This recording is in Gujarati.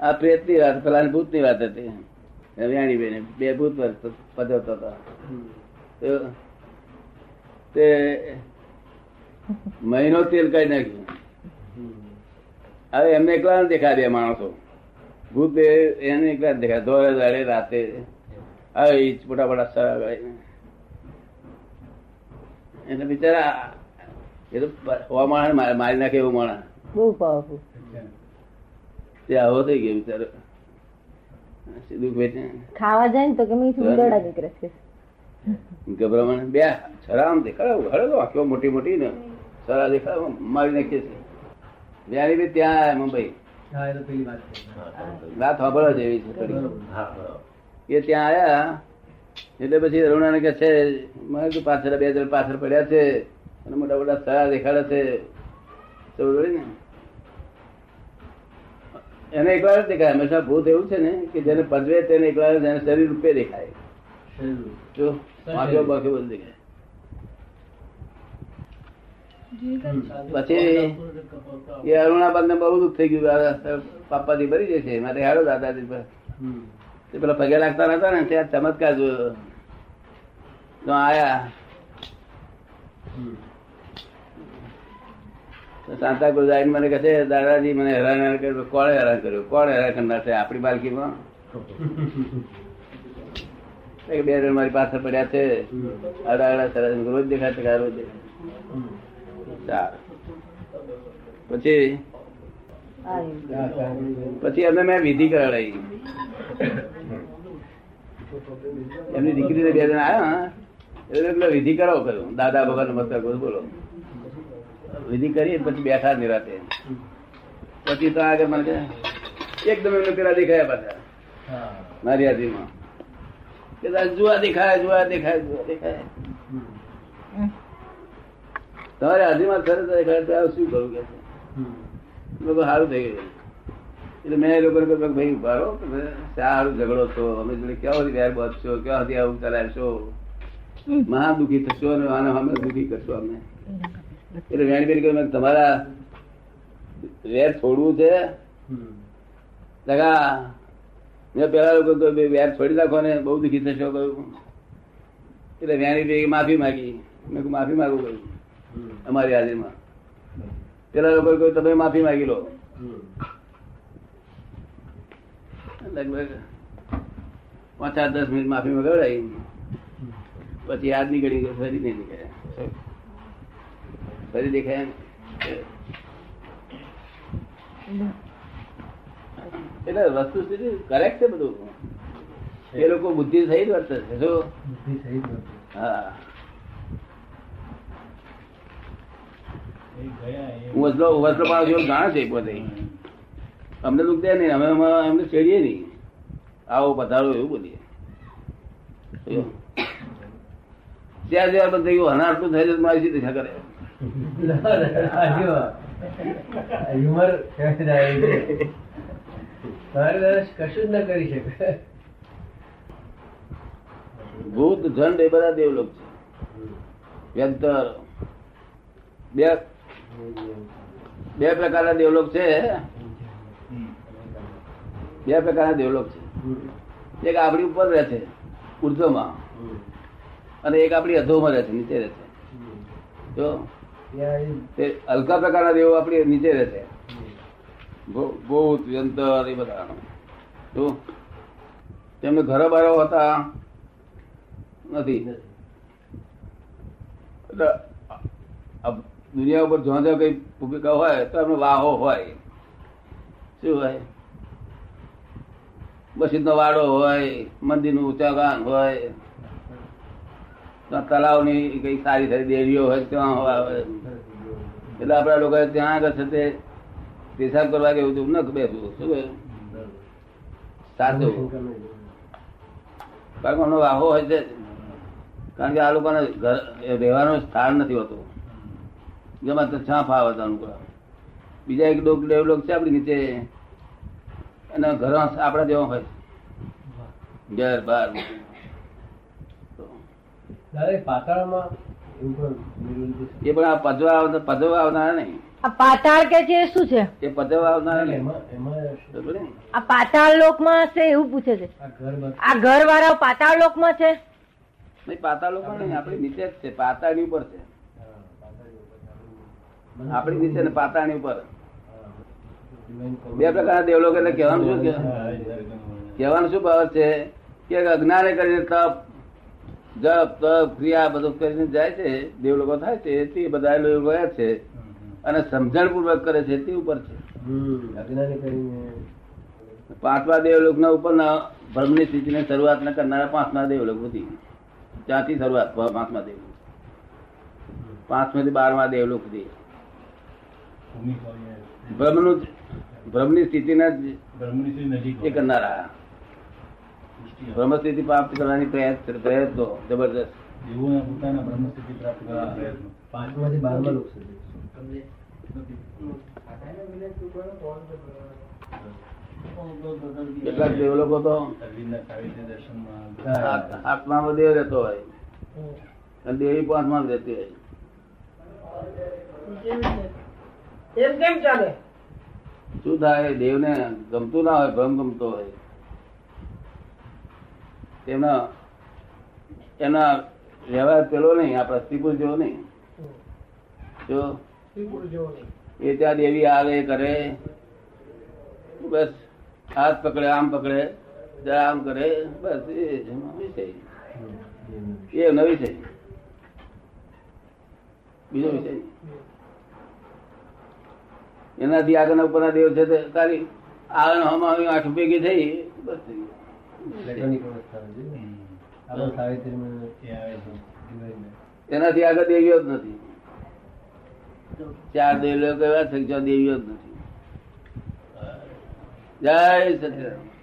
આ પ્રેતની વાત પેલા ભૂતની વાત હતી. વ્યાણી બેન બે ભૂત પધવતો હતા. તે મહિનો તેલ કાઢી નાખ્યું. હવે એમને એકલા દેખા દે માણસો. ભૂત એને એકલા દેખા દોડે દાડે રાતે હવે મોટા મોટા સરા. એટલે બિચારા, એ તો હવા માણસ, મારી નાખે એવું માણસ. બહુ પાવરફુલ તે આવો થઈ ગયો બિચારો. સીધું બેઠે. ખાવા જાય ને તો કે મીઠું ઉંદરડા નીકળે છે. ગભરામણ. બે છરામ દેખાડો. હળો આંખો મોટી મોટી ને. છરા દેખાડો. મારી નાખીએ છે. વ્યારી બી ત્યાં આયા મુંબઈ. રાત સાંભળવા જેવી છે એ ત્યાં આયા. એટલે પછી અરુણાને કે છે મને તો પાછળ બે જણ પાછળ પડ્યા છે. અને મોટા મોટા છરા દેખાડે છે. ને. એને એકલા જ દેખાય. હંમેશા ભૂત એવું છે ને કે જેને પજવે તેને એકલા જ એને શરીર રૂપે દેખાય. જો બાકી બાકી બધું દેખાય. પછી એ અરુણાબાદ ને બહુ દુઃખ થઈ ગયું. પાપા પાપાજી ભરી જશે મારે હાડો દાદાજી પર. તે પેલા પગે લાગતા નતા ને ત્યાં ચમત્કાર જોયો તો આયા. સાંતા ક્લોઝ આવીને મને કહે છે, દાદાજી, મને હેરાન કર્યું. કોણે હેરાન કર્યો? કોણ હેરાન કરનાર છે આપણી બાલકીમાં બે જણ મારી પાછળ પડ્યા છે. આડા આડા સરસ રોજ દેખાય છે રોજ પછી? પછી એમને મેં વિધિ કરાવી એમની દીકરી બે જણ આવ્યા એટલે વિધિ કરાવો કરું દાદા ભગવાન મસ્તક બોલો. વિધિ કરી પછી બેઠા નિરાતે પછી તો આગળ મને એકદમ એમને પેલા દેખાયા પાછા. મારી યાદીમાં કદાચ જુવા દેખાય દેખાય જુવા દેખાય. તમારે હાથીમાં સરસ દેખાય તો શું કરું કે લોકો સારું થઈ ગયું. એટલે મેં એ લોકોને ભાઈ ઉભારો તમે સારું ઝઘડો છો. અમે જોડે કેવો વેર છો? કેવા સુધી આવું ચલાવશો મહા દુઃખી થશો અને આને અમે દુઃખી કરશો અમે. એટલે વેણબેન કહ્યું તમારા વેર છોડવું છે? લગા મેં પેલા લોકો કહ્યું વેર છોડી નાખો ને બહુ દુઃખી થશો. કહ્યું. એટલે વેણી માફી માગી. મેં માફી માગું કહ્યું અમારી હાજરીમાં. પેલા લોકો કહ્યું તમે માફી માગી લો. લગભગ પાંચ આઠ દસ મિનિટ માફી મંગાવડાવી પછી યાદ નીકળી ગયો ફરી નહીં નીકળ્યા. ફરી દેખાય એટલે વસ્તુ સ્થિતિ કરેક્ટ છે બધું? એ લોકો બુદ્ધિ સહિત વર્તે છે શું હા. હું વસલો વસલો જેવો જાણે છે પોતે. અમને દુઃખ દે નહીં અમે એમાં એમને ચડીએ નહીં. આવો પધારો એવું બોલીએ. જો. ત્યાં જ્યાં બધા હનારતું થઈ જાય મારી સીધી કરે. હ્યુમર ભૂત જંડ એ બધા દેવલોક છે. વ્યંતર. બે બે પ્રકારના દેવલોક છે. બે પ્રકારના દેવલોક છે. એક આપણી ઉપર રહે છે, ઉર્ધ્વમાં. અને એક આપણી અધોમાં રહે છે, નીચે રહે છે. જો તે હલકા પ્રકારના દેવો આપણી નીચે રહેશે. ભૂત યંત્ર એ બધા જો તેમને ઘર બારો હતા નથી. દુનિયા ઉપર જ્યાં જ્યાં કઈ ભૂમિકા હોય તો એમનો વાહો હોય. શું હોય? મસ્જિદનો વાડો હોય મંદિરનું ઊંચા ગાન હોય. તલાવની કઈ સારી સારી દેવીઓ હોય, ત્યાં હોય એટલે આપણા લોકો ત્યાં આગળ છે તે પેશાબ કરવા કે એવું ન બેસવું શું સાચું. બાળકોનો વાહો હોય છે. કારણ કે આ લોકોને ઘર રહેવાનું સ્થાન નથી હોતું. જેમાં તો છાપ આવે અનુકૂળ. બીજા એક ડોક ડેવલોપ છે આપણી નીચે. અને ઘર આપણા જેવા હોય. ઘેર બાર પાતાળમાં એ પણ આ પજવા આવનાર પજવા આવનારા નહીં. આ પાતાળ કે છે શું છે? એ પતવા આવનારા નહીં. એમાં એમાં બરોબર ને? આ પાતાળ લોકમાં હશે એવું પૂછે છે. આ ઘર વાળા પાતાળ લોકમાં છે? નહીં પાતાળ લોકો નહીં આપણી નીચે જ છે ઉપર છે. હા, પાછળની ઉપર ચાલુ. આપણી નીચે ને પાતાળની ઉપર. બે પ્રકારના દેવલોક એટલે કહેવાનું શું કે? કહેવાનું શું ભાવ છે? કે અજ્ઞાને કરીને તપ જપ તપ ક્રિયા બધું કરીને જાય છે દેવલોકો થાય છે તે બધા લોકો ગયા છે. અને સમજણ પૂર્વક કરે છે તે ઉપર છે. હમ, અજ્ઞાની કરીને. પાંચમા દેવલોક ના ઉપર ના ભ્રમની સ્થિતિને શરૂઆત ના કરનારા પાંચમા દેવલોક હતી ત્યાંથી શરૂઆત પાંચમા દેવલોક. પાંચમાંથી બારમા દેવલોક સુધી. ભ્રમની સ્થિતિને જ એ કરનારા. બ્રહ્મ સ્થિતિ પ્રાપ્ત કરવાની પ્રયત્ન પ્રયત્નો જબરદસ્ત પાંચમાંથી બારમા લોક સુધી. કેટલાક દેવલોકો તો આત્મામાં દેવ રહેતો હોય. અને દેવી પાંચમાં રહેતી હોય. કેમ ચાલે? શું થાય? દેવને ગમતું ના હોય ભ્રમ ગમતો હોય. તેના એના વ્યવહાર પેલો નહીં, આપણા સ્ત્રીપુર જેવો નહીં. જો, એ ત્યાં દેવી આવે, કરે, બસ, હાથ પકડે, આમ પકડે આમ કરે, બસ, એ એ નવી છે બીજો વિષય એનાથી આગળના ઉપરના દેવ છે તે ખાલી આગળ હમ આઠ ભેગી થઈ, બસ થઈ એનાથી આગળ દેવીઓ જ નથી. ચાર દેવીઓ કહેવા છે દેવીઓ જ નથી. જય સચિદાનંદ.